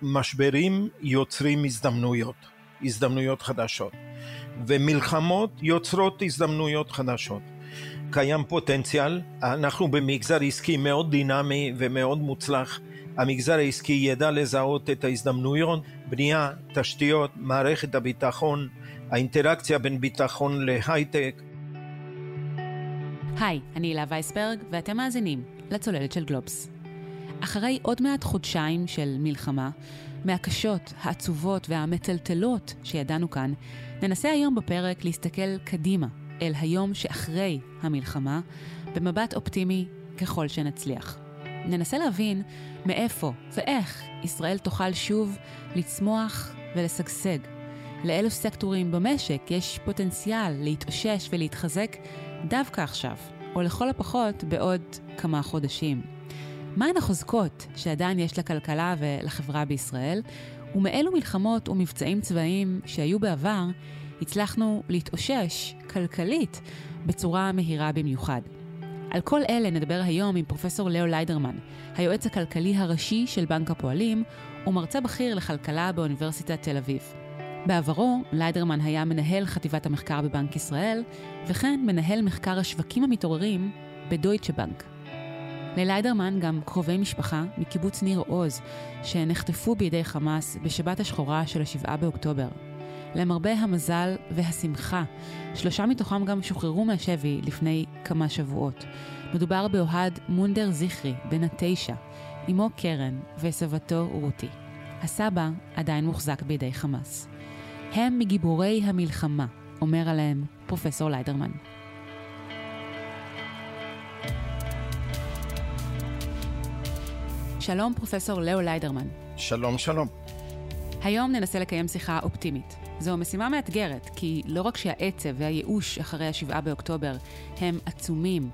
שמשברים יוצרים הזדמנויות, הזדמנויות חדשות, ומלחמות יוצרות הזדמנויות חדשות. קיים פוטנציאל, אנחנו במגזר עסקי מאוד דינמי ומאוד מוצלח, המגזר העסקי ידע לזהות את ההזדמנויות, בנייה, תשתיות, מערכת הביטחון, האינטראקציה בין ביטחון להייטק. היי, אני הילה וייסברג, ואתם מאזינים לצוללת של גלובס. אחרי עוד מעט חודשיים של מלחמה, מהקשות, העצובות והמטלטלות שידענו כאן, ננסה היום בפרק להסתכל קדימה אל היום שאחרי המלחמה, במבט אופטימי ככל שנצליח. ננסה להבין מאיפה ואיך ישראל תוכל שוב לצמוח ולשגשג. לאילו סקטורים במשק יש פוטנציאל להתאושש ולהתחזק דווקא עכשיו, או לכל הפחות בעוד כמה חודשים. מהן החוזקות שעדיין יש לכלכלה ולחברה בישראל, ומאילו מלחמות ומבצעים צבאיים שהיו בעבר הצלחנו להתאושש כלכלית בצורה מהירה במיוחד. על כל אלה נדבר היום עם פרופסור לאו ליידרמן, היועץ הכלכלי הראשי של בנק הפועלים ומרצה בכיר לכלכלה באוניברסיטת תל אביב. בעברו, ליידרמן היה מנהל חטיבת המחקר בבנק ישראל, וכן מנהל מחקר השווקים המתעוררים בדויטשה בנק. לליידרמן גם קרובי משפחה מקיבוץ ניר עוז, שנחטפו בידי חמאס בשבת השחורה של השבעה באוקטובר. למרבה המזל והשמחה, שלושה מתוכם גם שוחררו מהשבי לפני כמה שבועות. מדובר באוהד מונדר זכרי, בן התשע, אמו קרן וסבתו רותי. הסבא עדיין מוחזק בידי חמאס. הם מגיבורי המלחמה, אומר עליהם פרופסור ליידרמן. שלום פרופסור לאו ליידרמן. שלום, שלום. היום ננסה לקיים שיחה אופטימית. זו משימה מאתגרת, כי לא רק שהעצב והייאוש אחרי השבעה באוקטובר הם עצומים,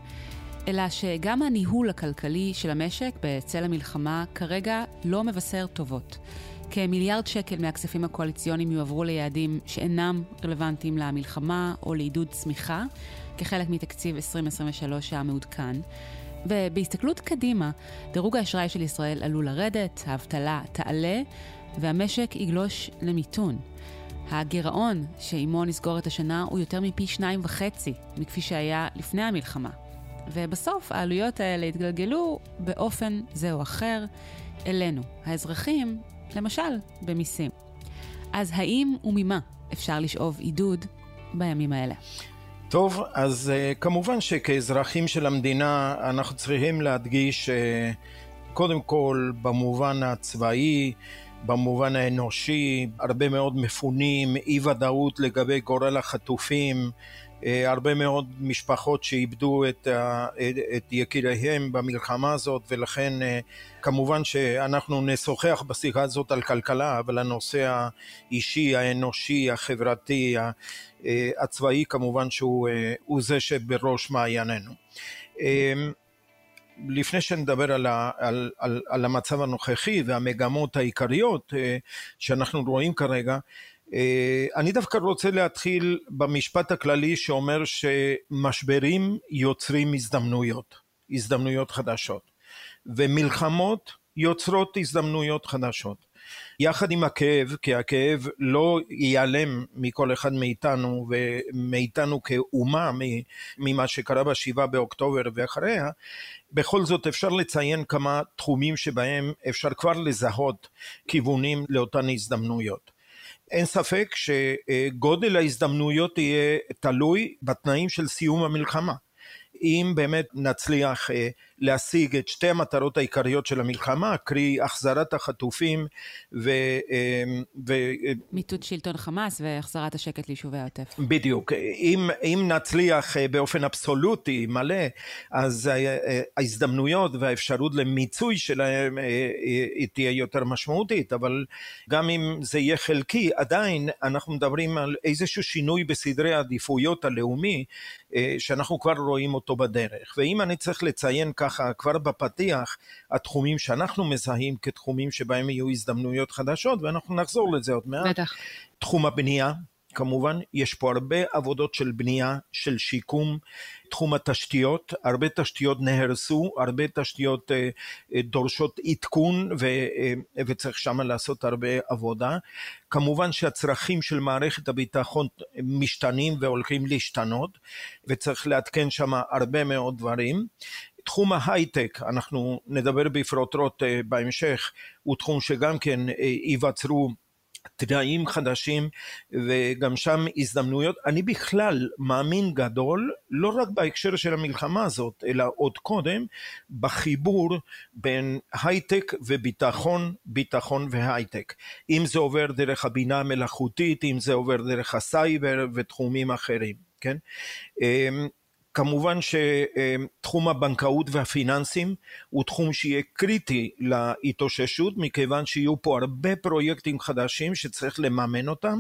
אלא שגם הניהול הכלכלי של המשק בצל המלחמה כרגע לא מבשר טובות. כמיליארד שקל מהכספים הקואליציוניים יועברו ליעדים שאינם רלוונטיים למלחמה או לעידוד צמיחה, כחלק מתקציב 2023 המעודכן. ובהסתכלות קדימה, דירוג האשראי של ישראל עלול לרדת, האבטלה תעלה, והמשק יגלוש למיתון. הגירעון שעימו נסגור את השנה הוא יותר מפי שניים וחצי מכפי שהיה לפני המלחמה. ובסוף העלויות האלה יתגלגלו באופן זה או אחר אלינו, האזרחים, למשל במיסים. אז האם וממה אפשר לשאוב עידוד בימים האלה? טוב, אז uh, כמובן שכאזרחים של המדינה אנחנו צריכים להדגיש uh, קודם כל במובן הצבאי, במובן האנושי, הרבה מאוד מפונים, אי ודאות לגבי גורל החטופים, אה, הרבה מאוד משפחות שאיבדו את, את יקיריהם במלחמה הזאת ולכן אה, כמובן שאנחנו נשוחח בשיחה הזאת על כלכלה אבל הנושא האישי, האנושי, החברתי, אה, הצבאי כמובן שהוא זה שבראש מעיינינו. לפני שנדבר על, ה, על, על, על המצב הנוכחי והמגמות העיקריות שאנחנו רואים כרגע, אה, אני דווקא רוצה להתחיל במשפט הכללי שאומר שמשברים יוצרים הזדמנויות, הזדמנויות חדשות, ומלחמות יוצרות הזדמנויות חדשות. יחד עם הכאב, כי הכאב לא ייעלם מכל אחד מאיתנו ומאיתנו כאומה ממה שקרה בשבעה באוקטובר ואחריה, בכל זאת אפשר לציין כמה תחומים שבהם אפשר כבר לזהות כיוונים לאותן הזדמנויות. אין ספק שגודל ההזדמנויות יהיה תלוי בתנאים של סיום המלחמה. אם באמת נצליח אה, להשיג את שתי המטרות העיקריות של המלחמה, קרי החזרת החטופים ו... אה, ו... מיטוט שלטון חמאס והחזרת השקט ליישובי העוטף. בדיוק. אם, אם נצליח אה, באופן אבסולוטי, מלא, אז ההזדמנויות והאפשרות למיצוי שלהם היא תהיה יותר משמעותית, אבל גם אם זה יהיה חלקי, עדיין אנחנו מדברים על איזשהו שינוי בסדרי העדיפויות הלאומי, שאנחנו כבר רואים אותו בדרך. ואם אני צריך לציין ככה כבר בפתיח, התחומים שאנחנו מזהים כתחומים שבהם יהיו הזדמנויות חדשות, ואנחנו נחזור לזה עוד מעט. בטח. תחום הבנייה, כמובן, יש פה הרבה עבודות של בנייה, של שיקום, תחום התשתיות, הרבה תשתיות נהרסו, הרבה תשתיות אה, אה, דורשות עדכון ו, אה, וצריך שם לעשות הרבה עבודה. כמובן שהצרכים של מערכת הביטחון משתנים והולכים להשתנות וצריך לעדכן שם הרבה מאוד דברים. תחום ההייטק, אנחנו נדבר בפרוטרוט בהמשך, הוא תחום שגם כן ייווצרו תנאים חדשים וגם שם הזדמנויות. אני בכלל מאמין גדול, לא רק בהקשר של המלחמה הזאת, אלא עוד קודם, בחיבור בין הייטק וביטחון, ביטחון והייטק. אם זה עובר דרך הבינה המלאכותית, אם זה עובר דרך הסייבר ותחומים אחרים, כן? כמובן שתחום הבנקאות והפיננסים הוא תחום שיהיה קריטי להתאוששות, מכיוון שיהיו פה הרבה פרויקטים חדשים שצריך לממן אותם,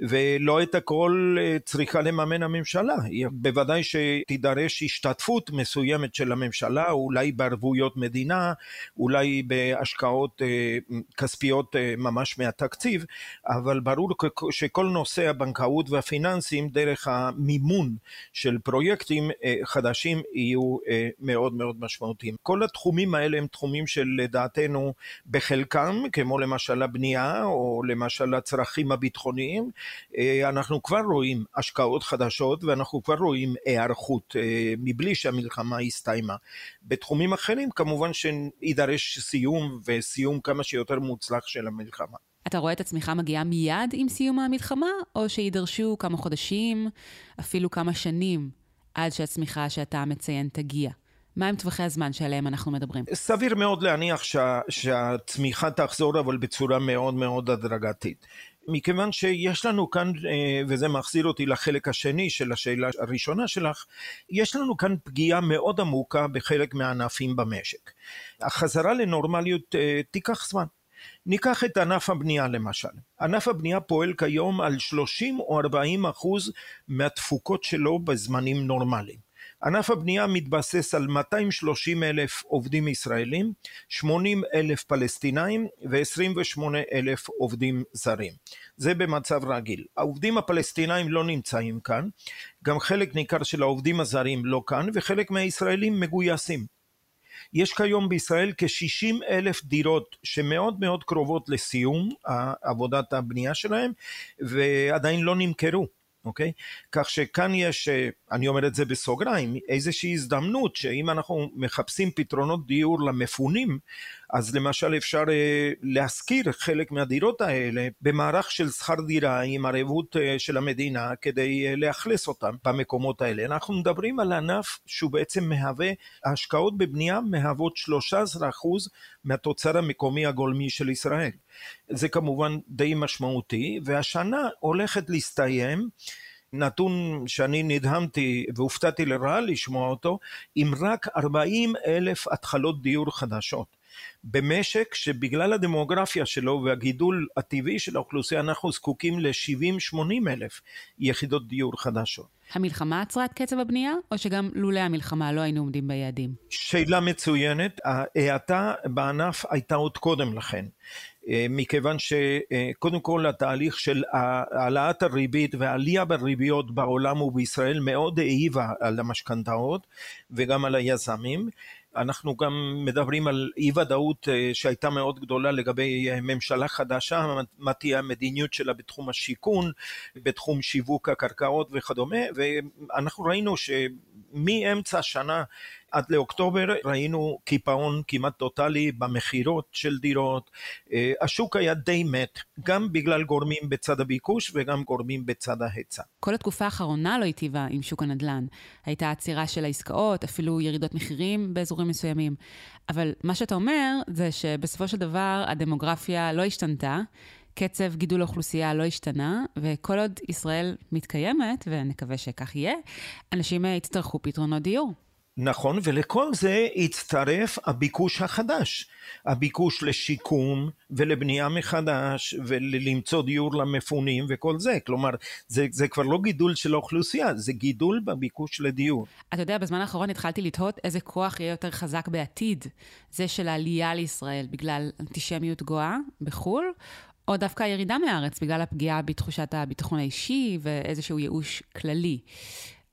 ולא את הכל אה, צריכה לממן הממשלה. בוודאי שתידרש השתתפות מסוימת של הממשלה, אולי בערבויות מדינה, אולי בהשקעות אה, כספיות אה, ממש מהתקציב, אבל ברור שכל נושא הבנקאות והפיננסים דרך המימון של פרויקטים חדשים יהיו אה, מאוד מאוד משמעותיים. כל התחומים האלה הם תחומים שלדעתנו בחלקם, כמו למשל הבנייה או למשל הצרכים הביטחוניים, אה, אנחנו כבר רואים השקעות חדשות ואנחנו כבר רואים היערכות מבלי שהמלחמה הסתיימה. בתחומים אחרים כמובן שיידרש סיום וסיום כמה שיותר מוצלח של המלחמה. אתה רואה את עצמך מגיעה מיד עם סיום המלחמה, או שידרשו כמה חודשים, אפילו כמה שנים, עד שהצמיחה שאתה מציין תגיע? מהם טווחי הזמן שעליהם אנחנו מדברים? סביר מאוד להניח שה, שהצמיחה תחזור, אבל בצורה מאוד מאוד הדרגתית. מכיוון שיש לנו כאן, אה, וזה מחזיר אותי לחלק השני של השאלה הראשונה שלך, יש לנו כאן פגיעה מאוד עמוקה בחלק מהענפים במשק. החזרה לנורמליות אה, תיקח זמן. ניקח את ענף הבנייה למשל. ענף הבנייה פועל כיום על 30 או 40 אחוז מהתפוקות שלו בזמנים נורמליים. ענף הבנייה מתבסס על 230 אלף עובדים ישראלים, 80 אלף פלסטינאים ו-28 אלף עובדים זרים. זה במצב רגיל. העובדים הפלסטינאים לא נמצאים כאן, גם חלק ניכר של העובדים הזרים לא כאן, וחלק מהישראלים מגויסים. יש כיום בישראל כ-60 אלף דירות שמאוד מאוד קרובות לסיום עבודת הבנייה שלהם ועדיין לא נמכרו. אוקיי? כך שכאן יש, אה, אני אומר את זה בסוגריים, איזושהי הזדמנות שאם אנחנו מחפשים פתרונות דיור למפונים, אז למשל אפשר אה, להשכיר חלק מהדירות האלה במערך של שכר דירה עם ערבות אה, של המדינה כדי לאכלס אותם במקומות האלה. אנחנו מדברים על ענף שהוא בעצם מהווה, ההשקעות בבנייה מהוות 13% מהתוצר המקומי הגולמי של ישראל. זה כמובן די משמעותי, והשנה הולכת להסתיים נתון שאני נדהמתי והופתעתי לרעה לשמוע אותו, עם רק 40 אלף התחלות דיור חדשות. במשק שבגלל הדמוגרפיה שלו והגידול הטבעי של האוכלוסייה אנחנו זקוקים ל-70-80 אלף יחידות דיור חדשות. המלחמה עצרה את קצב הבנייה, או שגם לולא המלחמה לא היינו עומדים ביעדים? שאלה מצוינת. ההאטה בענף הייתה עוד קודם לכן. אה, מכיוון שקודם כל התהליך של העלאת הריבית והעלייה בריביות בעולם ובישראל מאוד העיבה על המשכנתאות וגם על היזמים. אנחנו גם מדברים על אי ודאות אה, שהייתה מאוד גדולה לגבי אה, ממשלה חדשה, מה תהיה המדיניות שלה בתחום השיכון, בתחום שיווק הקרקעות וכדומה, ואנחנו ראינו שמאמצע השנה עד לאוקטובר ראינו קיפאון כמעט טוטאלי במכירות של דירות, אה, השוק היה די מת, גם בגלל גורמים בצד הביקוש וגם גורמים בצד ההיצע. כל התקופה האחרונה לא היטיבה עם שוק הנדל"ן. הייתה עצירה של העסקאות, אפילו ירידות מחירים באזורים מסוימים. אבל מה שאתה אומר זה שבסופו של דבר הדמוגרפיה לא השתנתה. קצב גידול האוכלוסייה לא השתנה, וכל עוד ישראל מתקיימת, ונקווה שכך יהיה, אנשים יצטרכו פתרונות דיור. נכון, ולכל זה הצטרף הביקוש החדש. הביקוש לשיקום ולבנייה מחדש ולמצוא דיור למפונים וכל זה. כלומר, זה, זה כבר לא גידול של האוכלוסייה, זה גידול בביקוש לדיור. אתה יודע, בזמן האחרון התחלתי לתהות איזה כוח יהיה יותר חזק בעתיד. זה של העלייה לישראל בגלל אנטישמיות גואה בחו"ל, או דווקא ירידה מהארץ בגלל הפגיעה בתחושת הביטחון האישי ואיזשהו ייאוש כללי.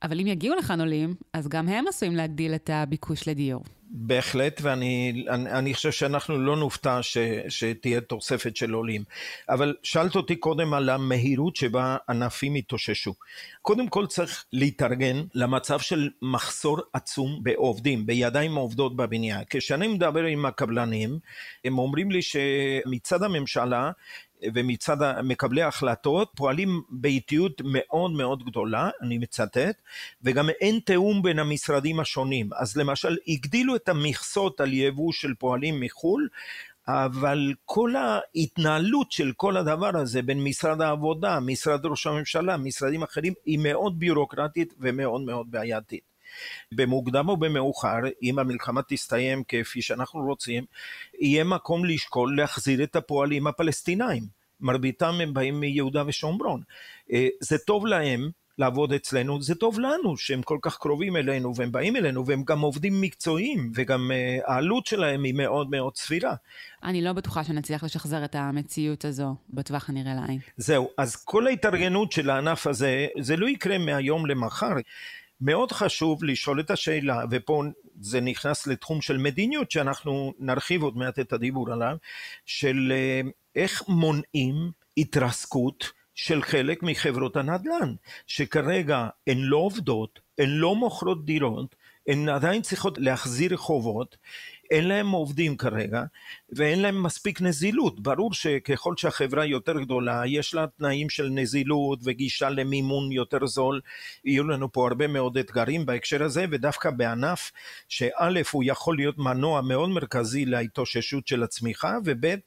אבל אם יגיעו לכאן עולים, אז גם הם עשויים להגדיל את הביקוש לדיור. בהחלט, ואני אני, אני חושב שאנחנו לא נופתע ש, שתהיה תוספת של עולים. אבל שאלת אותי קודם על המהירות שבה ענפים התאוששו. קודם כל צריך להתארגן למצב של מחסור עצום בעובדים, בידיים עובדות בבנייה. כשאני מדבר עם הקבלנים, הם אומרים לי שמצד הממשלה ומצד מקבלי ההחלטות פועלים באיטיות מאוד מאוד גדולה, אני מצטט, וגם אין תיאום בין המשרדים השונים. אז למשל, הגדילו את המכסות על יבוא של פועלים מחו"ל, אבל כל ההתנהלות של כל הדבר הזה בין משרד העבודה, משרד ראש הממשלה, משרדים אחרים, היא מאוד ביורוקרטית ומאוד מאוד בעייתית. במוקדם או במאוחר, אם המלחמה תסתיים כפי שאנחנו רוצים, יהיה מקום לשקול להחזיר את הפועלים הפלסטינאים. מרביתם הם באים מיהודה ושומרון. אה, זה טוב להם, לעבוד אצלנו, זה טוב לנו שהם כל כך קרובים אלינו והם באים אלינו והם גם עובדים מקצועיים וגם uh, העלות שלהם היא מאוד מאוד סבירה. אני לא בטוחה שנצליח לשחזר את המציאות הזו בטווח הנראה לעין. זהו, אז כל ההתארגנות של הענף הזה, זה לא יקרה מהיום למחר. מאוד חשוב לשאול את השאלה, ופה זה נכנס לתחום של מדיניות, שאנחנו נרחיב עוד מעט את הדיבור עליו, של uh, איך מונעים התרסקות של חלק מחברות הנדל"ן, שכרגע הן לא עובדות, הן לא מוכרות דירות, הן עדיין צריכות להחזיר חובות, אין להם עובדים כרגע, ואין להם מספיק נזילות. ברור שככל שהחברה יותר גדולה, יש לה תנאים של נזילות וגישה למימון יותר זול. יהיו לנו פה הרבה מאוד אתגרים בהקשר הזה, ודווקא בענף שא' הוא יכול להיות מנוע מאוד מרכזי להתאוששות של הצמיחה, וב' אה,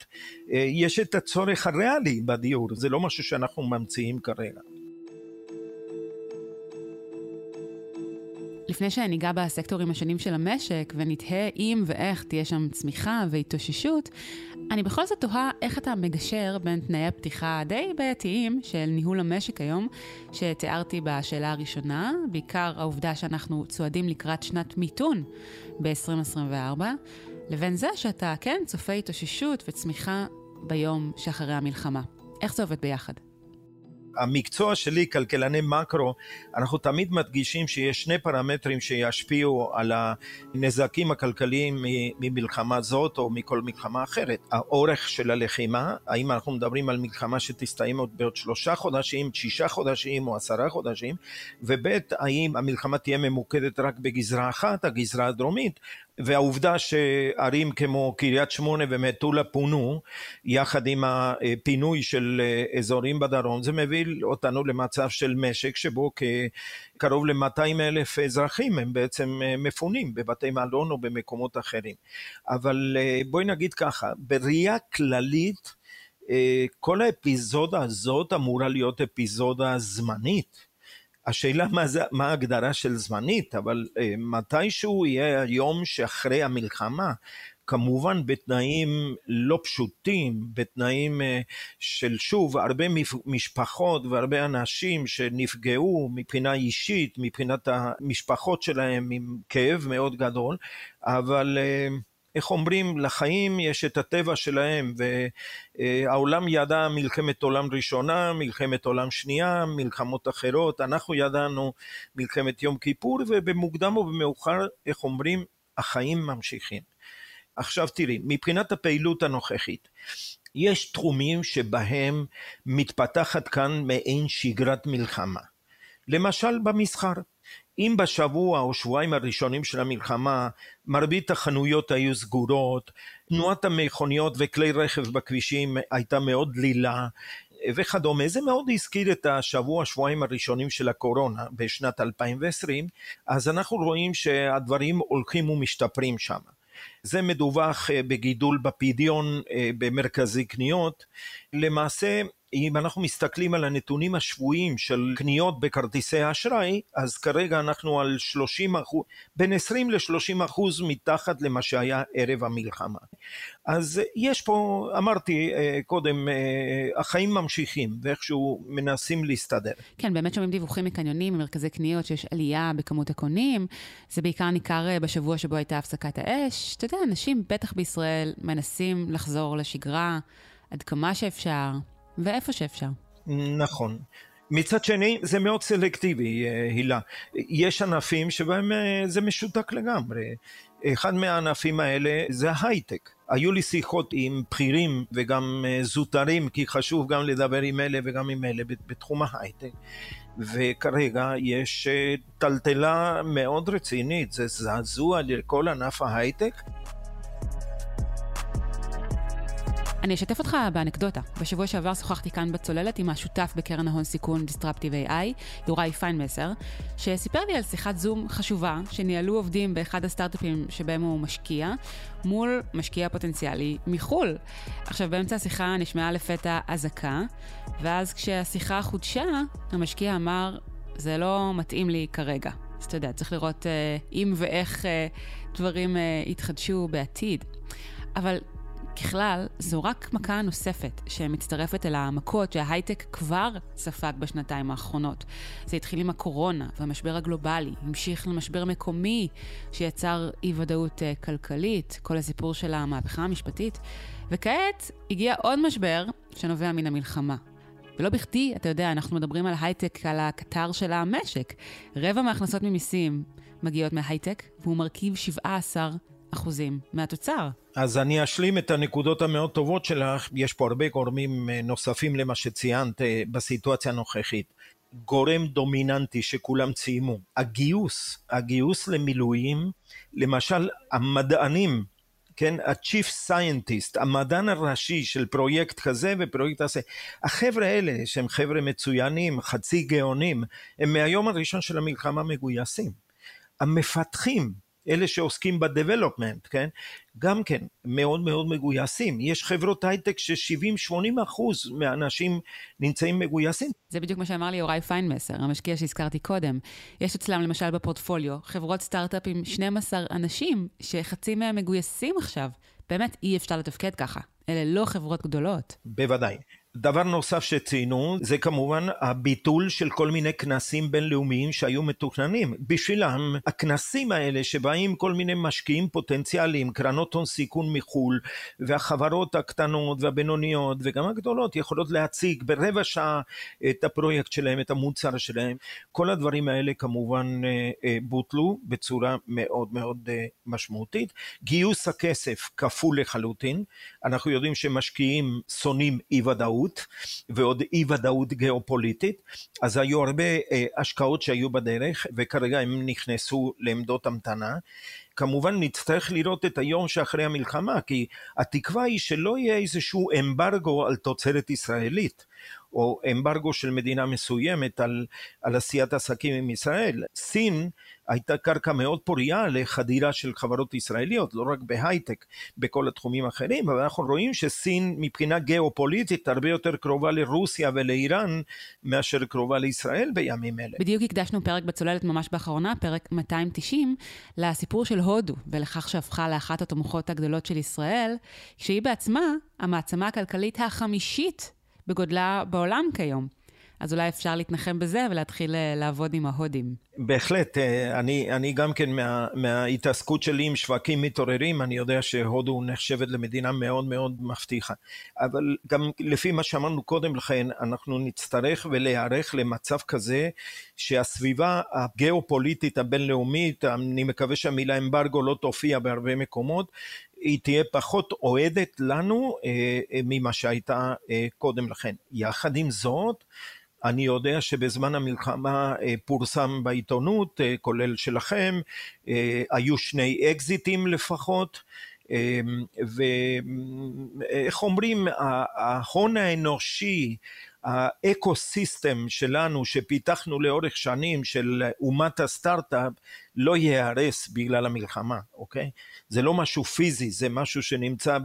יש את הצורך הריאלי בדיור, זה לא משהו שאנחנו ממציאים כרגע. לפני שניגע בסקטורים השונים של המשק ונתהה אם ואיך תהיה שם צמיחה והתאוששות, אני בכל זאת תוהה איך אתה מגשר בין תנאי הפתיחה הדי בעייתיים של ניהול המשק היום, שתיארתי בשאלה הראשונה, בעיקר העובדה שאנחנו צועדים לקראת שנת מיתון ב-2024, לבין זה שאתה, כן, צופה התאוששות וצמיחה ביום שאחרי המלחמה. איך זה עובד ביחד? המקצוע שלי, כלכלני מקרו, אנחנו תמיד מדגישים שיש שני פרמטרים שישפיעו על הנזקים הכלכליים ממלחמה זאת או מכל מלחמה אחרת. האורך של הלחימה, האם אנחנו מדברים על מלחמה שתסתיים עוד בעוד שלושה חודשים, שישה חודשים או עשרה חודשים, וב' האם המלחמה תהיה ממוקדת רק בגזרה אחת, הגזרה הדרומית, והעובדה שערים כמו קריית שמונה ומטולה פונו יחד עם הפינוי של אזורים בדרום זה מביא אותנו למצב של משק שבו קרוב ל-200 אלף אזרחים הם בעצם מפונים בבתי מלון או במקומות אחרים. אבל בואי נגיד ככה, בראייה כללית כל האפיזודה הזאת אמורה להיות אפיזודה זמנית. השאלה מה, זה, מה ההגדרה של זמנית, אבל אה, מתישהו יהיה היום שאחרי המלחמה, כמובן בתנאים לא פשוטים, בתנאים אה, של שוב הרבה משפחות והרבה אנשים שנפגעו מבחינה אישית, מבחינת המשפחות שלהם עם כאב מאוד גדול, אבל אה, איך אומרים, לחיים יש את הטבע שלהם, והעולם ידע מלחמת עולם ראשונה, מלחמת עולם שנייה, מלחמות אחרות, אנחנו ידענו מלחמת יום כיפור, ובמוקדם או במאוחר, איך אומרים, החיים ממשיכים. עכשיו תראי, מבחינת הפעילות הנוכחית, יש תחומים שבהם מתפתחת כאן מעין שגרת מלחמה. למשל במסחר. אם בשבוע או שבועיים הראשונים של המלחמה מרבית החנויות היו סגורות, תנועת המכוניות וכלי רכב בכבישים הייתה מאוד דלילה וכדומה, זה מאוד הזכיר את השבוע שבועיים הראשונים של הקורונה בשנת 2020, אז אנחנו רואים שהדברים הולכים ומשתפרים שם. זה מדווח אה, בגידול בפדיון אה, במרכזי קניות. למעשה אם אנחנו מסתכלים על הנתונים השבועיים של קניות בכרטיסי האשראי, אז כרגע אנחנו על 30 אחוז, בין 20 ל-30 אחוז מתחת למה שהיה ערב המלחמה. אז יש פה, אמרתי אה, קודם, אה, החיים ממשיכים ואיכשהו מנסים להסתדר. כן, באמת שומעים דיווחים מקניונים, ממרכזי קניות, שיש עלייה בכמות הקונים. זה בעיקר ניכר אה, בשבוע שבו הייתה הפסקת האש. אתה יודע, אנשים, בטח בישראל, מנסים לחזור לשגרה. עד כמה שאפשר ואיפה שאפשר. נכון. מצד שני, זה מאוד סלקטיבי, אה, הילה. יש ענפים שבהם אה, זה משותק לגמרי. אחד מהענפים האלה זה ההייטק. היו לי שיחות עם בכירים וגם אה, זוטרים, כי חשוב גם לדבר עם אלה וגם עם אלה בתחום ההייטק. וכרגע יש טלטלה מאוד רצינית, זה זעזוע לכל ענף ההייטק. אני אשתף אותך באנקדוטה. בשבוע שעבר שוחחתי כאן בצוללת עם השותף בקרן ההון סיכון Disruptive AI, יוראי פיינמסר, שסיפר לי על שיחת זום חשובה שניהלו עובדים באחד הסטארט-אפים שבהם הוא משקיע, מול משקיע פוטנציאלי מחו"ל. עכשיו, באמצע השיחה נשמעה לפתע אזעקה, ואז כשהשיחה חודשה, המשקיע אמר, זה לא מתאים לי כרגע. אז אתה יודע, צריך לראות uh, אם ואיך uh, דברים uh, יתחדשו בעתיד. אבל ככלל, זו רק מכה נוספת שמצטרפת אל המכות שההייטק כבר ספג בשנתיים האחרונות. זה התחיל עם הקורונה והמשבר הגלובלי, המשיך למשבר מקומי שיצר אי-ודאות אה, כלכלית, כל הסיפור של המהפכה המשפטית, וכעת הגיע עוד משבר שנובע מן המלחמה. ולא בכדי, אתה יודע, אנחנו מדברים על הייטק, על הקטר של המשק. רבע מההכנסות ממיסים מגיעות מהייטק, והוא מרכיב 17 אחוזים מהתוצר. אז אני אשלים את הנקודות המאוד טובות שלך, יש פה הרבה גורמים אה, נוספים למה שציינת אה, בסיטואציה הנוכחית. גורם דומיננטי שכולם ציימו, הגיוס, הגיוס למילואים, למשל המדענים, כן, ה-Chief Scientist, המדען הראשי של פרויקט כזה ופרויקט הזה, החבר'ה האלה שהם חבר'ה מצוינים, חצי גאונים, הם מהיום הראשון של המלחמה מגויסים. המפתחים, אלה שעוסקים בדבלופמנט, כן? גם כן מאוד מאוד מגויסים. יש חברות הייטק ש-70-80 אחוז מהאנשים נמצאים מגויסים. זה בדיוק מה שאמר לי יוראי פיינמסר, המשקיע שהזכרתי קודם. יש אצלם למשל בפורטפוליו חברות סטארט-אפ עם 12 אנשים, שחצי מהם מגויסים עכשיו. באמת אי אפשר לתפקד ככה. אלה לא חברות גדולות. בוודאי. דבר נוסף שציינו זה כמובן הביטול של כל מיני כנסים בינלאומיים שהיו מתוכננים. בשבילם הכנסים האלה שבאים כל מיני משקיעים פוטנציאליים, קרנות הון סיכון מחו"ל והחברות הקטנות והבינוניות וגם הגדולות יכולות להציג ברבע שעה את הפרויקט שלהם, את המוצר שלהם. כל הדברים האלה כמובן אה, אה, בוטלו בצורה מאוד מאוד אה, משמעותית. גיוס הכסף כפול לחלוטין. אנחנו יודעים שמשקיעים שונאים אי ודאות. ודאות, ועוד אי ודאות גיאופוליטית, אז היו הרבה אה, השקעות שהיו בדרך, וכרגע הם נכנסו לעמדות המתנה. כמובן נצטרך לראות את היום שאחרי המלחמה, כי התקווה היא שלא יהיה איזשהו אמברגו על תוצרת ישראלית. או אמברגו של מדינה מסוימת על, על עשיית עסקים עם ישראל. סין הייתה קרקע מאוד פוריה לחדירה של חברות ישראליות, לא רק בהייטק, בכל התחומים האחרים, אבל אנחנו רואים שסין מבחינה גיאופוליטית הרבה יותר קרובה לרוסיה ולאיראן מאשר קרובה לישראל בימים אלה. בדיוק הקדשנו פרק בצוללת ממש באחרונה, פרק 290, לסיפור של הודו ולכך שהפכה לאחת התומכות הגדולות של ישראל, שהיא בעצמה המעצמה הכלכלית החמישית בגודלה בעולם כיום. אז אולי אפשר להתנחם בזה ולהתחיל אה, לעבוד עם ההודים. בהחלט, אה, אני, אני גם כן מה, מההתעסקות שלי עם שווקים מתעוררים, אני יודע שהודו נחשבת למדינה מאוד מאוד מבטיחה. אבל גם לפי מה שאמרנו קודם לכן, אנחנו נצטרך ולהיערך למצב כזה שהסביבה הגיאופוליטית הבינלאומית, אני מקווה שהמילה אמברגו לא תופיע בהרבה מקומות, היא תהיה פחות אוהדת לנו אה, אה, ממה שהייתה אה, קודם לכן. יחד עם זאת, אני יודע שבזמן המלחמה אה, פורסם בעיתונות, אה, כולל שלכם, אה, היו שני אקזיטים לפחות, ואיך אומרים, ההון האנושי ה ecosystem שלנו שפיתחנו לאורך שנים של אומת הסטארט-אפ לא ייהרס בגלל המלחמה, אוקיי? זה לא משהו פיזי, זה משהו שנמצא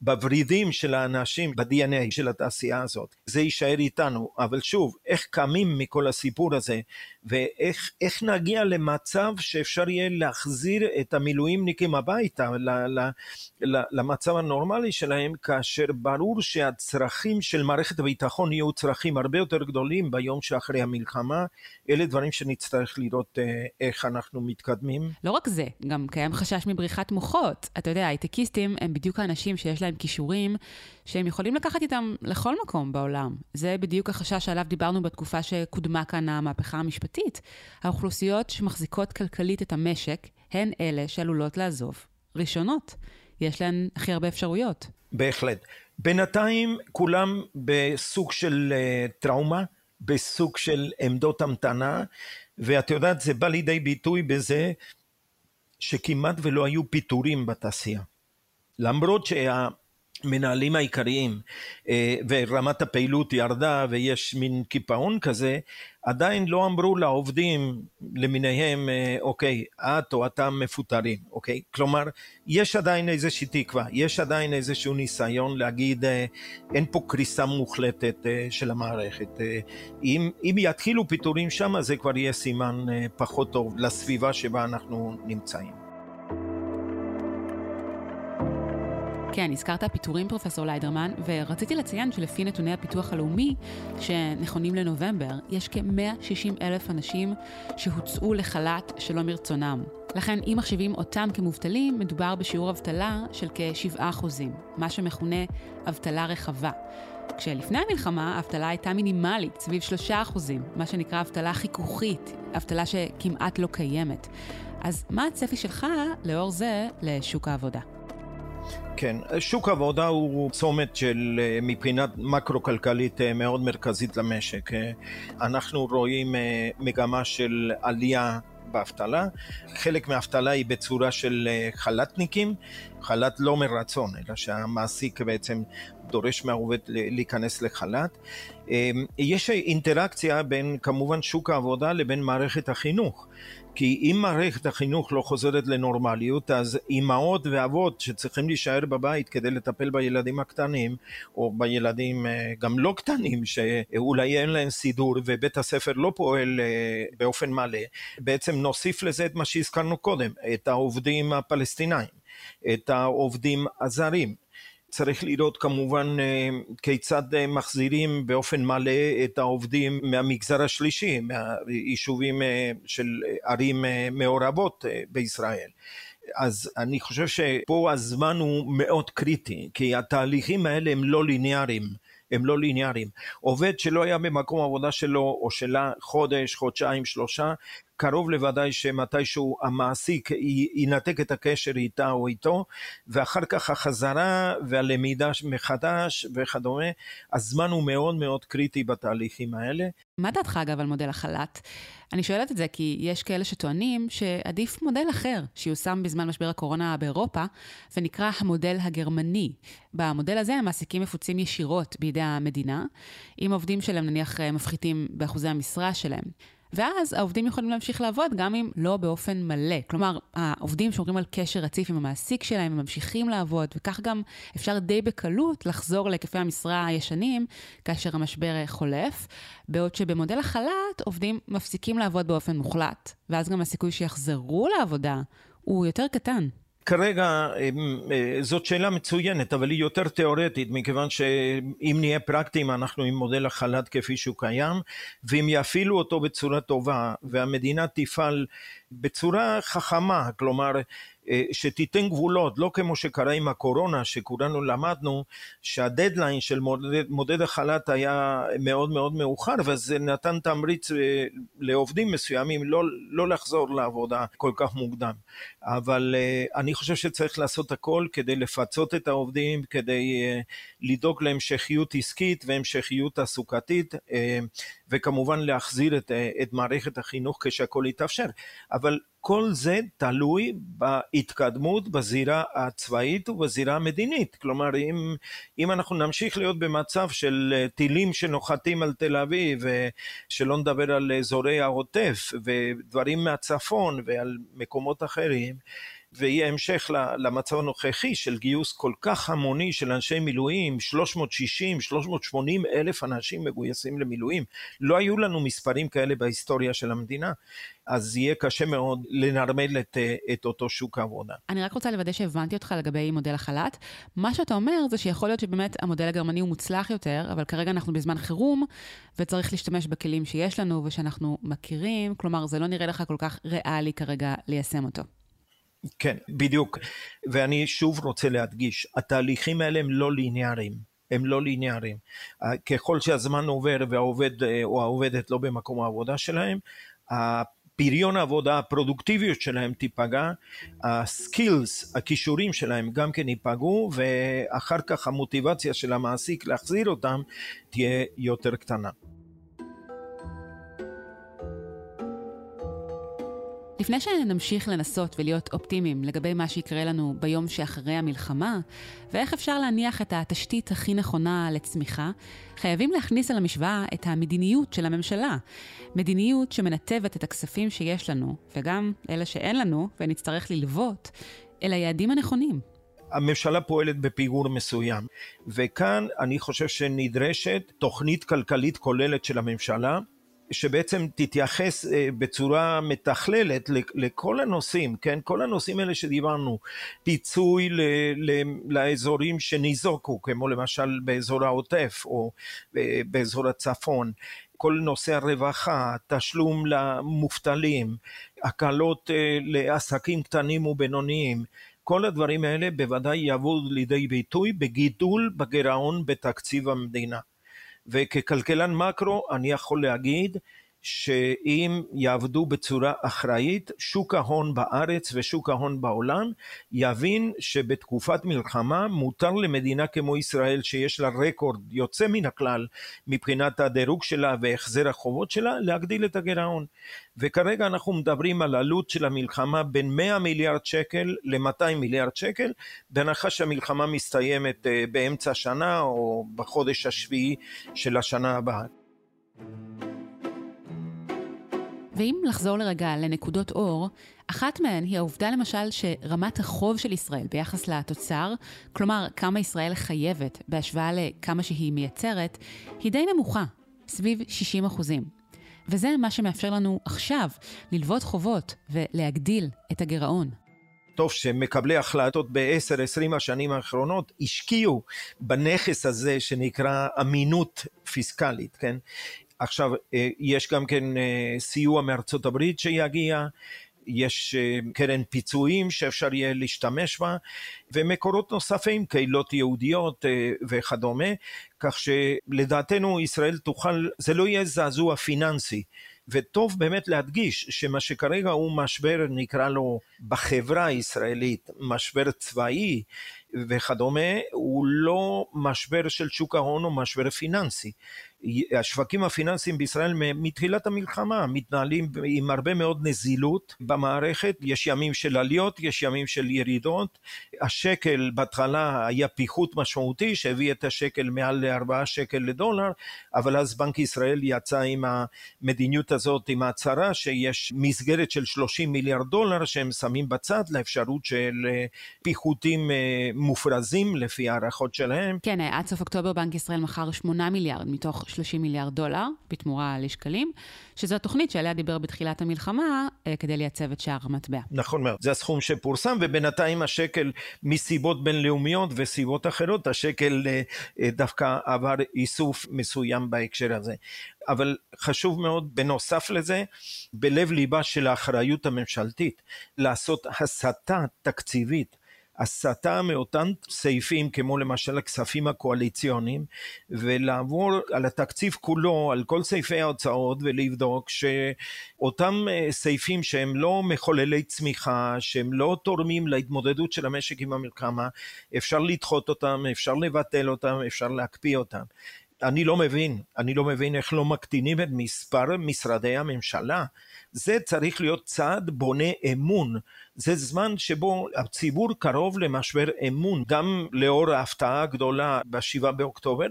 בוורידים של האנשים, ב-DNA של התעשייה הזאת. זה יישאר איתנו, אבל שוב, איך קמים מכל הסיפור הזה, ואיך נגיע למצב שאפשר יהיה להחזיר את המילואימניקים הביתה, ל, ל, ל, למצב הנורמלי שלהם, כאשר ברור שהצרכים של מערכת הביטחון יהיו צרכים הרבה יותר גדולים ביום שאחרי המלחמה, אלה דברים שנצטרך לראות אה, איך אנחנו אנחנו מתקדמים. לא רק זה, גם קיים חשש מבריחת מוחות. אתה יודע, הייטקיסטים הם בדיוק האנשים שיש להם כישורים שהם יכולים לקחת איתם לכל מקום בעולם. זה בדיוק החשש שעליו דיברנו בתקופה שקודמה כאן המהפכה המשפטית. האוכלוסיות שמחזיקות כלכלית את המשק הן אלה שעלולות לעזוב ראשונות. יש להן הכי הרבה אפשרויות. בהחלט. בינתיים כולם בסוג של uh, טראומה, בסוג של עמדות המתנה, ואת יודעת, זה בא לידי ביטוי בזה שכמעט ולא היו פיטורים בתעשייה. למרות שה... המנהלים העיקריים אה, ורמת הפעילות ירדה ויש מין קיפאון כזה, עדיין לא אמרו לעובדים למיניהם, אה, אוקיי, את או אתה מפוטרים, אוקיי? כלומר, יש עדיין איזושהי תקווה, יש עדיין איזשהו ניסיון להגיד, אה, אין פה קריסה מוחלטת של המערכת. אם, אם יתחילו פיטורים שם, זה כבר יהיה סימן פחות טוב לסביבה שבה אנחנו נמצאים. כן, הזכרת פיטורים, פרופסור ליידרמן, ורציתי לציין שלפי נתוני הפיתוח הלאומי, שנכונים לנובמבר, יש כ-160 אלף אנשים שהוצאו לחל"ת שלא מרצונם. לכן, אם מחשיבים אותם כמובטלים, מדובר בשיעור אבטלה של כ-7%, מה שמכונה אבטלה רחבה. כשלפני המלחמה האבטלה הייתה מינימלית, סביב 3%, מה שנקרא אבטלה חיכוכית, אבטלה שכמעט לא קיימת. אז מה הצפי שלך, לאור זה, לשוק העבודה? כן, שוק העבודה הוא צומת של אה, מבחינת מקרו-כלכלית אה, מאוד מרכזית למשק. אה, אנחנו רואים מגמה של עלייה באבטלה, חלק מהאבטלה היא בצורה של חל"תניקים, חל"ת לא מרצון, אלא שהמעסיק בעצם דורש מהעובד להיכנס לחל"ת. יש אינטראקציה בין כמובן שוק העבודה לבין מערכת החינוך. כי אם מערכת החינוך לא חוזרת לנורמליות, אז אימהות ואבות שצריכים להישאר בבית כדי לטפל בילדים הקטנים, או בילדים אה, גם לא קטנים, שאולי אין להם סידור ובית הספר לא פועל אה, באופן מלא, בעצם נוסיף לזה את מה שהזכרנו קודם, את העובדים הפלסטינאים, את העובדים הזרים. צריך לראות כמובן אה, כיצד אה, מחזירים באופן מלא את העובדים מהמגזר השלישי, מהיישובים אה, של ערים מעורבות בישראל. אז אני חושב שפה הזמן הוא מאוד קריטי, כי התהליכים האלה הם לא ליניאריים. הם לא ליניאריים. עובד שלא היה במקום העבודה שלו או שלה חודש, חודשיים, שלושה, קרוב לוודאי שמתישהו המעסיק ינתק את הקשר איתה או איתו, ואחר כך החזרה והלמידה מחדש וכדומה, הזמן הוא מאוד מאוד קריטי בתהליכים האלה. מה דעתך אגב על מודל החל"ת? אני שואלת את זה כי יש כאלה שטוענים שעדיף מודל אחר שיושם בזמן משבר הקורונה באירופה, ונקרא המודל הגרמני. במודל הזה המעסיקים מפוצים ישירות בידי המדינה, אם עובדים שלהם נניח מפחיתים באחוזי המשרה שלהם. ואז העובדים יכולים להמשיך לעבוד גם אם לא באופן מלא. כלומר, העובדים שומרים על קשר רציף עם המעסיק שלהם, הם ממשיכים לעבוד, וכך גם אפשר די בקלות לחזור להיקפי המשרה הישנים כאשר המשבר חולף, בעוד שבמודל החל"ת עובדים מפסיקים לעבוד באופן מוחלט, ואז גם הסיכוי שיחזרו לעבודה הוא יותר קטן. כרגע אה, זאת שאלה מצוינת, אבל היא יותר תיאורטית, מכיוון שאם נהיה פרקטיים אנחנו עם מודל החל"ת כפי שהוא קיים, ואם יפעילו אותו בצורה טובה והמדינה תפעל בצורה חכמה, כלומר שתיתן גבולות, לא כמו שקרה עם הקורונה, שכולנו למדנו שהדדליין של מודד, מודד החל"ת היה מאוד מאוד מאוחר, וזה נתן תמריץ אה, לעובדים מסוימים לא, לא לחזור לעבודה כל כך מוקדם. אבל אה, אני חושב שצריך לעשות הכל כדי לפצות את העובדים, כדי לדאוג להמשכיות עסקית והמשכיות תעסוקתית, וכמובן להחזיר את, את מערכת החינוך כשהכול יתאפשר. אבל כל זה תלוי בהתקדמות בזירה הצבאית ובזירה המדינית. כלומר, אם, אם אנחנו נמשיך להיות במצב של טילים שנוחתים על תל אביב, שלא נדבר על אזורי העוטף ודברים מהצפון ועל מקומות אחרים, ויהיה המשך למצב הנוכחי של גיוס כל כך המוני של אנשי מילואים, 360, 380 אלף אנשים מגויסים למילואים. לא היו לנו מספרים כאלה בהיסטוריה של המדינה. אז יהיה קשה מאוד לנרמל את, את אותו שוק העבודה. אני רק רוצה לוודא שהבנתי אותך לגבי מודל החל"ת. מה שאתה אומר זה שיכול להיות שבאמת המודל הגרמני הוא מוצלח יותר, אבל כרגע אנחנו בזמן חירום, וצריך להשתמש בכלים שיש לנו ושאנחנו מכירים, כלומר זה לא נראה לך כל כך ריאלי כרגע ליישם אותו. כן, בדיוק. ואני שוב רוצה להדגיש, התהליכים האלה הם לא ליניאריים. הם לא ליניאריים. ככל שהזמן עובר והעובד או העובדת לא במקום העבודה שלהם, פריון העבודה, הפרודוקטיביות שלהם תיפגע, הסקילס, הכישורים שלהם גם כן ייפגעו, ואחר כך המוטיבציה של המעסיק להחזיר אותם תהיה יותר קטנה. לפני שנמשיך לנסות ולהיות אופטימיים לגבי מה שיקרה לנו ביום שאחרי המלחמה, ואיך אפשר להניח את התשתית הכי נכונה לצמיחה, חייבים להכניס על המשוואה את המדיניות של הממשלה. מדיניות שמנתבת את הכספים שיש לנו, וגם אלה שאין לנו, ונצטרך ללוות, אל היעדים הנכונים. הממשלה פועלת בפיגור מסוים, וכאן אני חושב שנדרשת תוכנית כלכלית כוללת של הממשלה, שבעצם תתייחס אה, בצורה מתכללת לכל הנושאים, כן? כל הנושאים האלה שדיברנו, פיצוי ל, ל, לאזורים שניזוקו, כמו למשל באזור העוטף או אה, באזור הצפון, כל נושא הרווחה, תשלום למובטלים, הקלות אה, לעסקים קטנים ובינוניים, כל הדברים האלה בוודאי יבואו לידי ביטוי בגידול בגירעון בתקציב המדינה. וככלכלן מקרו אני יכול להגיד שאם יעבדו בצורה אחראית, שוק ההון בארץ ושוק ההון בעולם יבין שבתקופת מלחמה מותר למדינה כמו ישראל שיש לה רקורד יוצא מן הכלל מבחינת הדירוג שלה והחזר החובות שלה, להגדיל את הגירעון. וכרגע אנחנו מדברים על עלות של המלחמה בין 100 מיליארד שקל ל-200 מיליארד שקל, בהנחה שהמלחמה מסתיימת אה, באמצע השנה או בחודש השביעי של השנה הבאה. ואם לחזור לרגע לנקודות אור, אחת מהן היא העובדה למשל שרמת החוב של ישראל ביחס לתוצר, כלומר כמה ישראל חייבת בהשוואה לכמה שהיא מייצרת, היא די נמוכה, סביב 60 אחוזים. וזה מה שמאפשר לנו עכשיו ללוות חובות ולהגדיל את הגירעון. טוב שמקבלי החלטות ב-10-20 השנים האחרונות השקיעו בנכס הזה שנקרא אמינות פיסקלית, כן? עכשיו, אה, יש גם כן אה, סיוע מארצות הברית שיגיע, יש אה, קרן פיצויים שאפשר יהיה להשתמש בה, ומקורות נוספים, קהילות יהודיות וכדומה, כך שלדעתנו ישראל תוכל, זה לא יהיה זעזוע פיננסי. וטוב באמת להדגיש שמה שכרגע הוא משבר, נקרא לו בחברה הישראלית, משבר צבאי וכדומה, הוא לא משבר של שוק ההון או משבר פיננסי. השווקים הפיננסיים בישראל מתחילת המלחמה מתנהלים עם הרבה מאוד נזילות במערכת, יש ימים של עליות, יש ימים של ירידות, השקל בהתחלה היה פיחות משמעותי שהביא את השקל מעל לארבעה שקל לדולר, אבל אז בנק ישראל יצא עם המדיניות הזאת, עם ההצהרה שיש מסגרת של 30 מיליארד דולר שהם שמים בצד לאפשרות של אה, פיחותים אה, מופרזים לפי הערכות שלהם. כן, עד סוף אוקטובר בנק ישראל מכר 8 מיליארד מתוך 30 מיליארד דולר בתמורה לשקלים, שזו התוכנית שעליה דיבר בתחילת המלחמה אה, כדי לייצב את שער המטבע. נכון מאוד, זה הסכום שפורסם, ובינתיים השקל מסיבות בינלאומיות וסיבות אחרות, השקל אה, אה, דווקא עבר איסוף מסוים בהקשר הזה. אבל חשוב מאוד בנוסף לזה, בלב ליבה של האחריות הממשלתית, לעשות הסטה תקציבית הסטה מאותם סעיפים כמו למשל הכספים הקואליציוניים ולעבור על התקציב כולו, על כל סעיפי ההוצאות ולבדוק שאותם אה, סעיפים שהם לא מחוללי צמיחה, שהם לא תורמים להתמודדות של המשק עם המלחמה, אפשר לדחות אותם, אפשר לבטל אותם, אפשר להקפיא אותם. אני לא מבין, אני לא מבין איך לא מקטינים את מספר משרדי הממשלה זה צריך להיות צעד בונה אמון. זה זמן שבו הציבור קרוב למשבר אמון, גם לאור ההפתעה הגדולה ב-7 באוקטובר,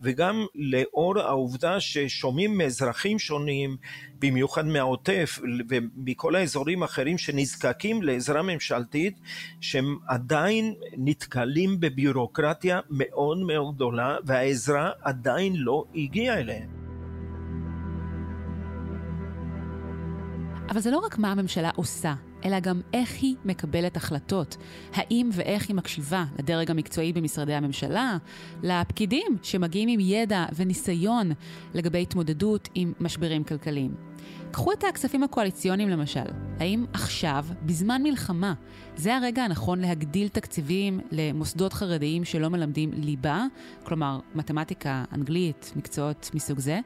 וגם לאור העובדה ששומעים מאזרחים שונים, במיוחד מהעוטף ומכל האזורים האחרים שנזקקים לעזרה ממשלתית, שהם עדיין נתקלים בביורוקרטיה מאוד מאוד גדולה, והעזרה עדיין לא הגיעה אליהם. אבל זה לא רק מה הממשלה עושה, אלא גם איך היא מקבלת החלטות. האם ואיך היא מקשיבה לדרג המקצועי במשרדי הממשלה, לפקידים שמגיעים עם ידע וניסיון לגבי התמודדות עם משברים כלכליים. קחו את הכספים הקואליציוניים למשל. האם עכשיו, בזמן מלחמה, זה הרגע הנכון להגדיל תקציבים למוסדות חרדיים שלא מלמדים ליבה, כלומר מתמטיקה, אנגלית, מקצועות מסוג זה,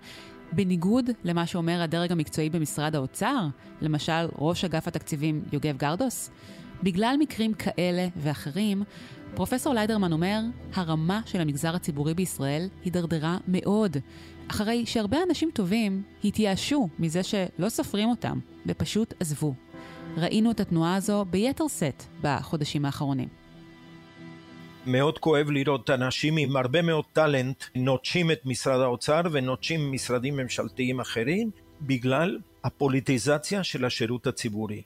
בניגוד למה שאומר הדרג המקצועי במשרד האוצר, למשל ראש אגף התקציבים יוגב גרדוס? בגלל מקרים כאלה ואחרים, פרופסור ליידרמן אומר, הרמה של המגזר הציבורי בישראל הידרדרה מאוד, אחרי שהרבה אנשים טובים התייאשו מזה שלא סופרים אותם, ופשוט עזבו. ראינו את התנועה הזו ביתר שאת בחודשים האחרונים. מאוד כואב לראות אנשים עם הרבה מאוד טאלנט נוטשים את משרד האוצר ונוטשים משרדים ממשלתיים אחרים בגלל הפוליטיזציה של השירות הציבורי.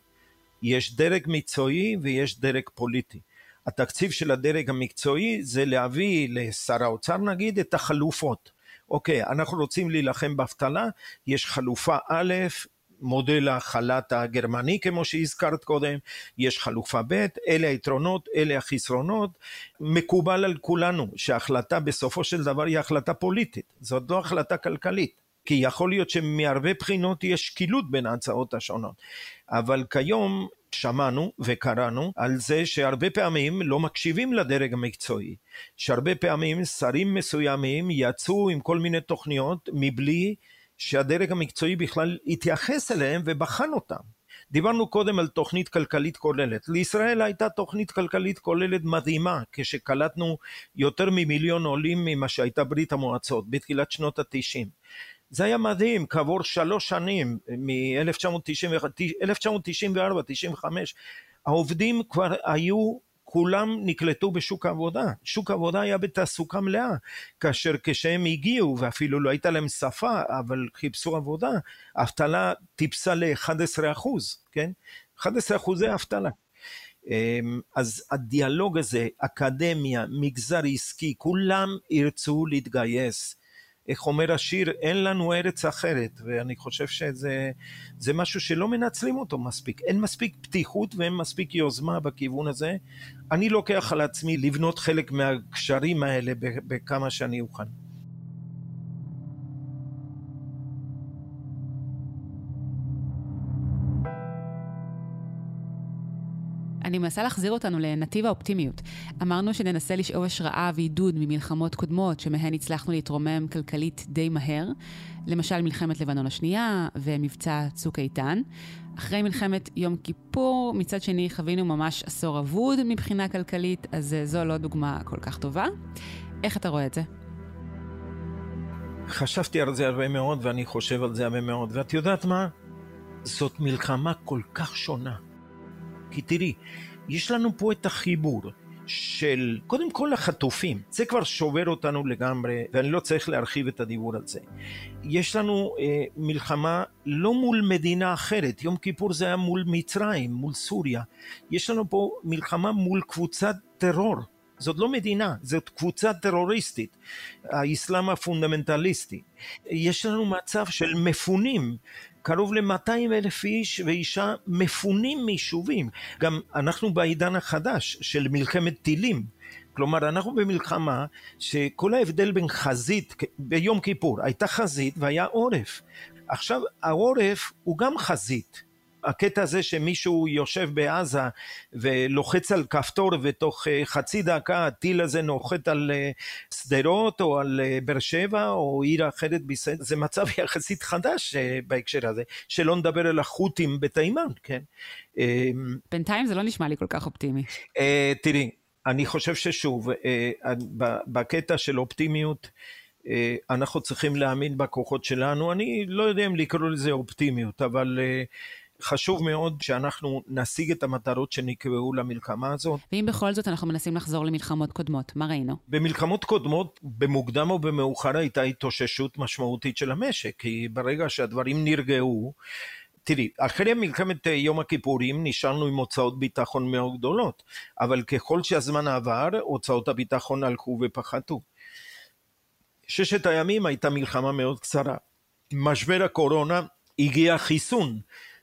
יש דרג מקצועי ויש דרג פוליטי. התקציב של הדרג המקצועי זה להביא לשר האוצר נגיד את החלופות. אוקיי, אנחנו רוצים להילחם באבטלה, יש חלופה א', מודל החל"ת הגרמני כמו שהזכרת קודם, יש חלופה ב', אלה היתרונות, אלה החסרונות, מקובל על כולנו שההחלטה בסופו של דבר היא החלטה פוליטית, זאת לא החלטה כלכלית. כי יכול להיות שמהרבה בחינות יש שקילות בין ההצעות השונות. אבל כיום שמענו וקראנו על זה שהרבה פעמים לא מקשיבים לדרג המקצועי, שהרבה פעמים שרים מסוימים יצאו עם כל מיני תוכניות מבלי שהדרג המקצועי בכלל התייחס אליהם ובחן אותם. דיברנו קודם על תוכנית כלכלית כוללת. לישראל הייתה תוכנית כלכלית כוללת מדהימה, כשקלטנו יותר ממיליון עולים ממה שהייתה ברית המועצות בתחילת שנות התשעים. זה היה מדהים, כעבור שלוש שנים, מ-1994-95, העובדים כבר היו כולם נקלטו בשוק העבודה. שוק העבודה היה בתעסוקה מלאה, כאשר כשהם הגיעו, ואפילו לא הייתה להם שפה, אבל חיפשו עבודה, האבטלה טיפסה ל-11 אחוז, כן? 11 אחוזי אבטלה. אמ, אז הדיאלוג הזה, אקדמיה, מגזר עסקי, כולם ירצו להתגייס. איך אומר השיר, אין לנו ארץ אחרת, ואני חושב שזה משהו שלא מנצלים אותו מספיק. אין מספיק פתיחות ואין מספיק יוזמה בכיוון הזה. אני לוקח על עצמי לבנות חלק מהקשרים האלה בכמה שאני אוכל. אני מנסה להחזיר אותנו לנתיב האופטימיות. אמרנו שננסה לשאוב השראה ועידוד ממלחמות קודמות שמהן הצלחנו להתרומם כלכלית די מהר, למשל מלחמת לבנון השנייה ומבצע צוק איתן. אחרי מלחמת יום כיפור, מצד שני חווינו ממש עשור אבוד מבחינה כלכלית, אז זו לא דוגמה כל כך טובה. איך אתה רואה את זה? חשבתי על זה הרבה מאוד ואני חושב על זה הרבה מאוד, ואת יודעת מה? זאת מלחמה כל כך שונה. כי תראי, יש לנו פה את החיבור של קודם כל החטופים, זה כבר שובר אותנו לגמרי ואני לא צריך להרחיב את הדיבור על זה. יש לנו אה, מלחמה לא מול מדינה אחרת, יום כיפור זה היה מול מצרים, מול סוריה. יש לנו פה מלחמה מול קבוצת טרור. זאת לא מדינה, זאת קבוצה טרוריסטית, האסלאם הפונדמנטליסטי. יש לנו מצב של מפונים קרוב ל-200 אלף איש ואישה מפונים מיישובים. גם אנחנו בעידן החדש של מלחמת טילים. כלומר, אנחנו במלחמה שכל ההבדל בין חזית, ביום כיפור הייתה חזית והיה עורף. עכשיו העורף הוא גם חזית. הקטע הזה שמישהו יושב בעזה ולוחץ על כפתור ותוך אה, חצי דקה הטיל הזה נוחת על אה, שדרות או על אה, באר שבע או עיר אחרת בישראל, זה מצב יחסית חדש בהקשר הזה, שלא נדבר על החות'ים בתימן, כן? בינתיים זה לא נשמע לי כל כך אופטימי. תראי, אני חושב ששוב, בקטע של אופטימיות, אנחנו צריכים להאמין בכוחות שלנו. אני לא יודע אם לקרוא לזה אופטימיות, אבל חשוב מאוד שאנחנו נשיג את המטרות שנקבעו למלחמה הזאת. ואם בכל זאת אנחנו מנסים לחזור למלחמות קודמות, מה ראינו? במלחמות קודמות, במוקדם או במאוחר הייתה התאוששות משמעותית של המשק, כי ברגע שהדברים נרגעו, תראי, אחרי מלחמת יום הכיפורים נשארנו עם הוצאות ביטחון מאוד גדולות, אבל ככל שהזמן עבר, הוצאות הביטחון הלכו ופחתו. ששת הימים הייתה מלחמה מאוד קצרה. משבר הקורונה הגיע חיסון,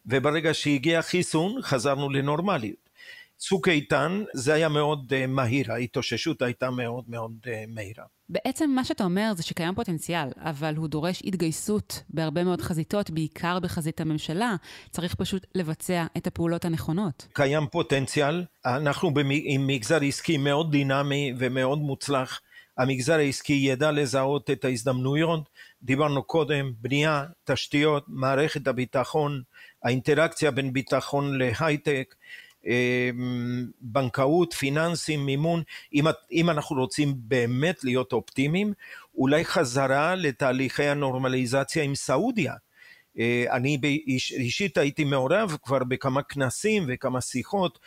וברגע שהגיע חיסון חזרנו לנורמליות. צוק איתן זה היה מאוד uh, מהיר, ההתאוששות הייתה מאוד מאוד uh, מהירה. בעצם מה שאתה אומר זה שקיים פוטנציאל, אבל הוא דורש התגייסות בהרבה מאוד חזיתות, בעיקר בחזית הממשלה. צריך פשוט לבצע את הפעולות הנכונות. קיים פוטנציאל, אנחנו עם מגזר עסקי מאוד דינמי ומאוד מוצלח. המגזר העסקי ידע לזהות את ההזדמנויות, דיברנו קודם, בנייה, תשתיות, מערכת הביטחון, האינטראקציה בין ביטחון להייטק, אמ, בנקאות, פיננסים, מימון, אם, אם אנחנו רוצים באמת להיות אופטימיים, אולי חזרה לתהליכי הנורמליזציה עם סעודיה. אה, אני אישית הייתי מעורב כבר בכמה כנסים וכמה שיחות אה,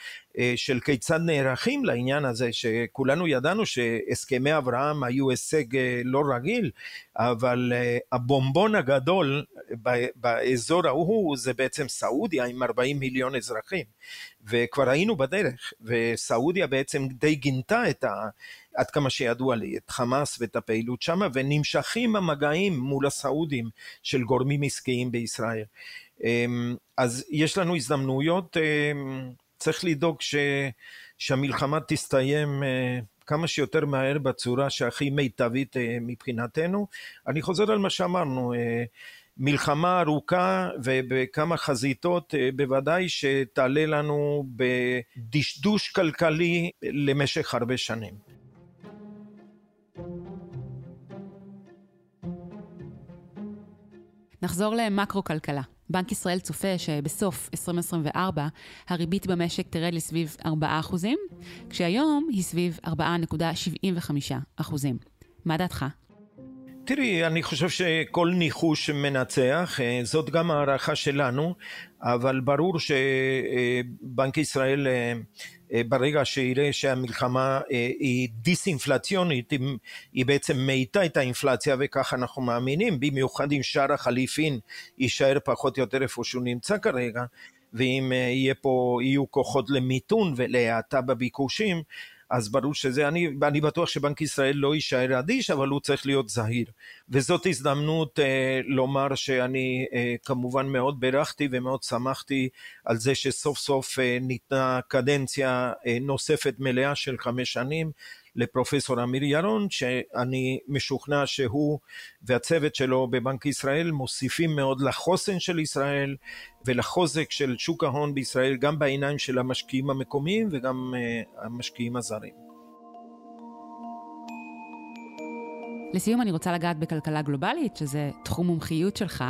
של כיצד נערכים לעניין הזה, שכולנו ידענו שהסכמי אברהם היו הישג אה, לא רגיל, אבל הבומבון הגדול באזור ההוא זה בעצם סעודיה עם 40 מיליון אזרחים, וכבר היינו בדרך, וסעודיה בעצם די גינתה את ה... עד כמה שידוע לי, את חמאס ואת הפעילות שם, ונמשכים המגעים מול הסעודים של גורמים עסקיים בישראל. אמ, אז יש לנו הזדמנויות, אמ, צריך לדאוג ש, שהמלחמה תסתיים אה, כמה שיותר מהר בצורה שהכי מיטבית אה, מבחינתנו. אני חוזר על מה שאמרנו, אה, מלחמה ארוכה ובכמה חזיתות בוודאי שתעלה לנו בדשדוש כלכלי למשך הרבה שנים. נחזור למקרו-כלכלה. בנק ישראל צופה שבסוף 2024 הריבית במשק תרד לסביב 4%, כשהיום היא סביב 4.75%. מה דעתך? תראי, אני חושב שכל ניחוש מנצח, אה, זאת גם הערכה שלנו, אבל ברור שבנק ישראל אה, ברגע שיראה שהמלחמה היא דיסאינפלציונית, היא בעצם מאיטה את האינפלציה וכך אנחנו מאמינים, במיוחד אם שער החליפין יישאר פחות או יותר איפה שהוא נמצא כרגע, ואם יהיה פה, יהיו כוחות למיתון ולהאטה בביקושים, אז ברור שזה, אני, אני בטוח שבנק ישראל לא יישאר אדיש, אבל הוא צריך להיות זהיר. וזאת הזדמנות אה, לומר שאני אה, כמובן מאוד בירכתי ומאוד שמחתי על זה שסוף סוף אה, ניתנה קדנציה אה, נוספת מלאה של חמש שנים לפרופסור אמיר ירון, שאני משוכנע שהוא והצוות שלו בבנק ישראל מוסיפים מאוד לחוסן של ישראל ולחוזק של שוק ההון בישראל, גם בעיניים של המשקיעים המקומיים וגם uh, המשקיעים הזרים. לסיום אני רוצה לגעת בכלכלה גלובלית, שזה תחום מומחיות שלך.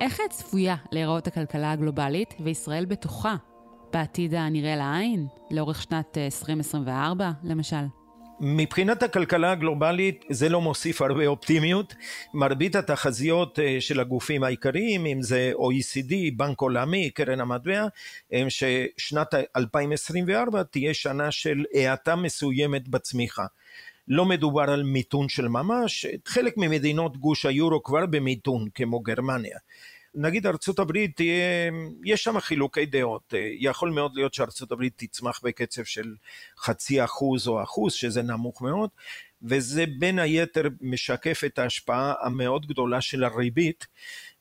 איך צפויה להיראות הכלכלה הגלובלית וישראל בתוכה בעתיד הנראה לעין, לאורך שנת 2024 אה, למשל? מבחינת הכלכלה הגלובלית זה לא מוסיף הרבה אופטימיות. מרבית התחזיות אה, של הגופים העיקריים, אם זה OECD, בנק עולמי, קרן המטבע, הם ששנת 2024 תהיה שנה של האטה מסוימת בצמיחה. לא מדובר על מיתון של ממש, חלק ממדינות גוש היורו כבר במיתון, כמו גרמניה. נגיד ארצות הברית תהיה, יש שם חילוקי דעות, יכול מאוד להיות שארצות הברית תצמח בקצב של חצי אחוז או אחוז, שזה נמוך מאוד, וזה בין היתר משקף את ההשפעה המאוד גדולה של הריבית.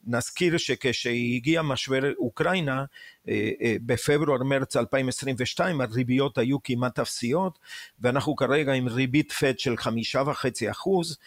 נזכיר שכשהגיע משבר אוקראינה אה, אה, בפברואר-מרץ 2022 הריביות היו כמעט אפסיות ואנחנו כרגע עם ריבית פד של חמישה וחצי אחוז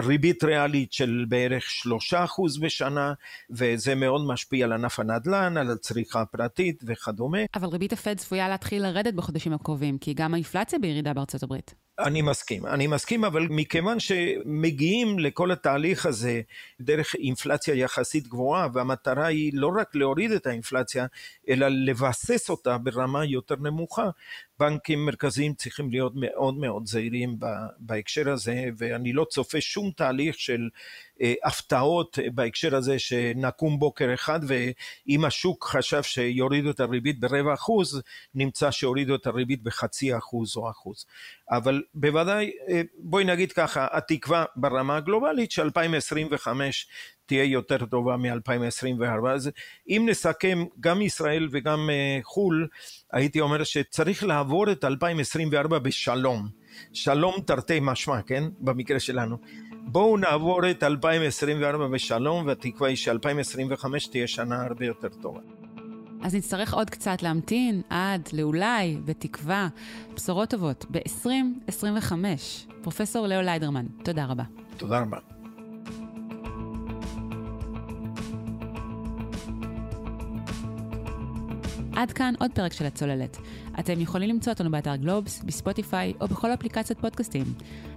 ריבית ריאלית של בערך שלושה אחוז בשנה, וזה מאוד משפיע על ענף הנדל"ן, על הצריכה הפרטית וכדומה. אבל ריבית הפד צפויה להתחיל לרדת בחודשים הקרובים, כי גם האינפלציה בירידה בארצות הברית. אני מסכים, אני מסכים, אבל מכיוון שמגיעים לכל התהליך הזה דרך אינפלציה יחסית גבוהה, והמטרה היא לא רק להוריד את האינפלציה, אלא לבסס אותה ברמה יותר נמוכה, בנקים מרכזיים צריכים להיות מאוד מאוד זהירים בהקשר הזה, ואני לא צופה שום שום תהליך של אה, הפתעות בהקשר הזה שנקום בוקר אחד ואם השוק חשב שיורידו את הריבית ברבע אחוז, נמצא שהורידו את הריבית בחצי אחוז או אחוז. אבל בוודאי, אה, בואי נגיד ככה, התקווה ברמה הגלובלית ש-2025 תהיה יותר טובה מ-2024. אז אם נסכם גם ישראל וגם אה, חו"ל, הייתי אומר שצריך לעבור את 2024 בשלום. שלום תרתי משמע, כן? במקרה שלנו. בואו נעבור את 2024 בשלום, והתקווה היא ש-2025 תהיה שנה הרבה יותר טובה. אז נצטרך עוד קצת להמתין עד לאולי, בתקווה, בשורות טובות ב-2025. פרופסור לאו ליידרמן, תודה רבה. תודה רבה. עד כאן עוד פרק של הצוללת. אתם יכולים למצוא אותנו באתר גלובס, בספוטיפיי או בכל אפליקציות פודקאסטים.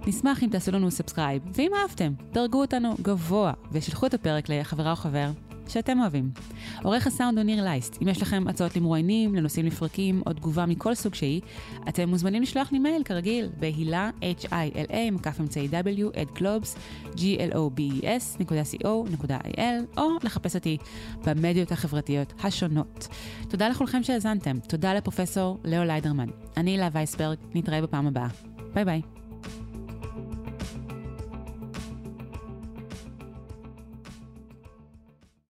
נשמח אם תעשו לנו subscribe, ואם אהבתם, דרגו אותנו גבוה ושלחו את הפרק לחברה או חבר שאתם אוהבים. עורך הסאונד הוא ניר לייסט. אם יש לכם הצעות למרואיינים, לנושאים לפרקים או תגובה מכל סוג שהיא, אתם מוזמנים לשלוח לי מייל כרגיל בהילה, h-i-l-a, מקף אמצעי w, at גלובס, g-l-o-b-e-s.co.il, או לחפש אותי במדיות החברתיות השונות. תודה לכולכם שהאזנתם. תודה לפרופסור לאו ליידרמן. אני הילה וייסברג, נתראה בפעם הבאה. ביי ביי.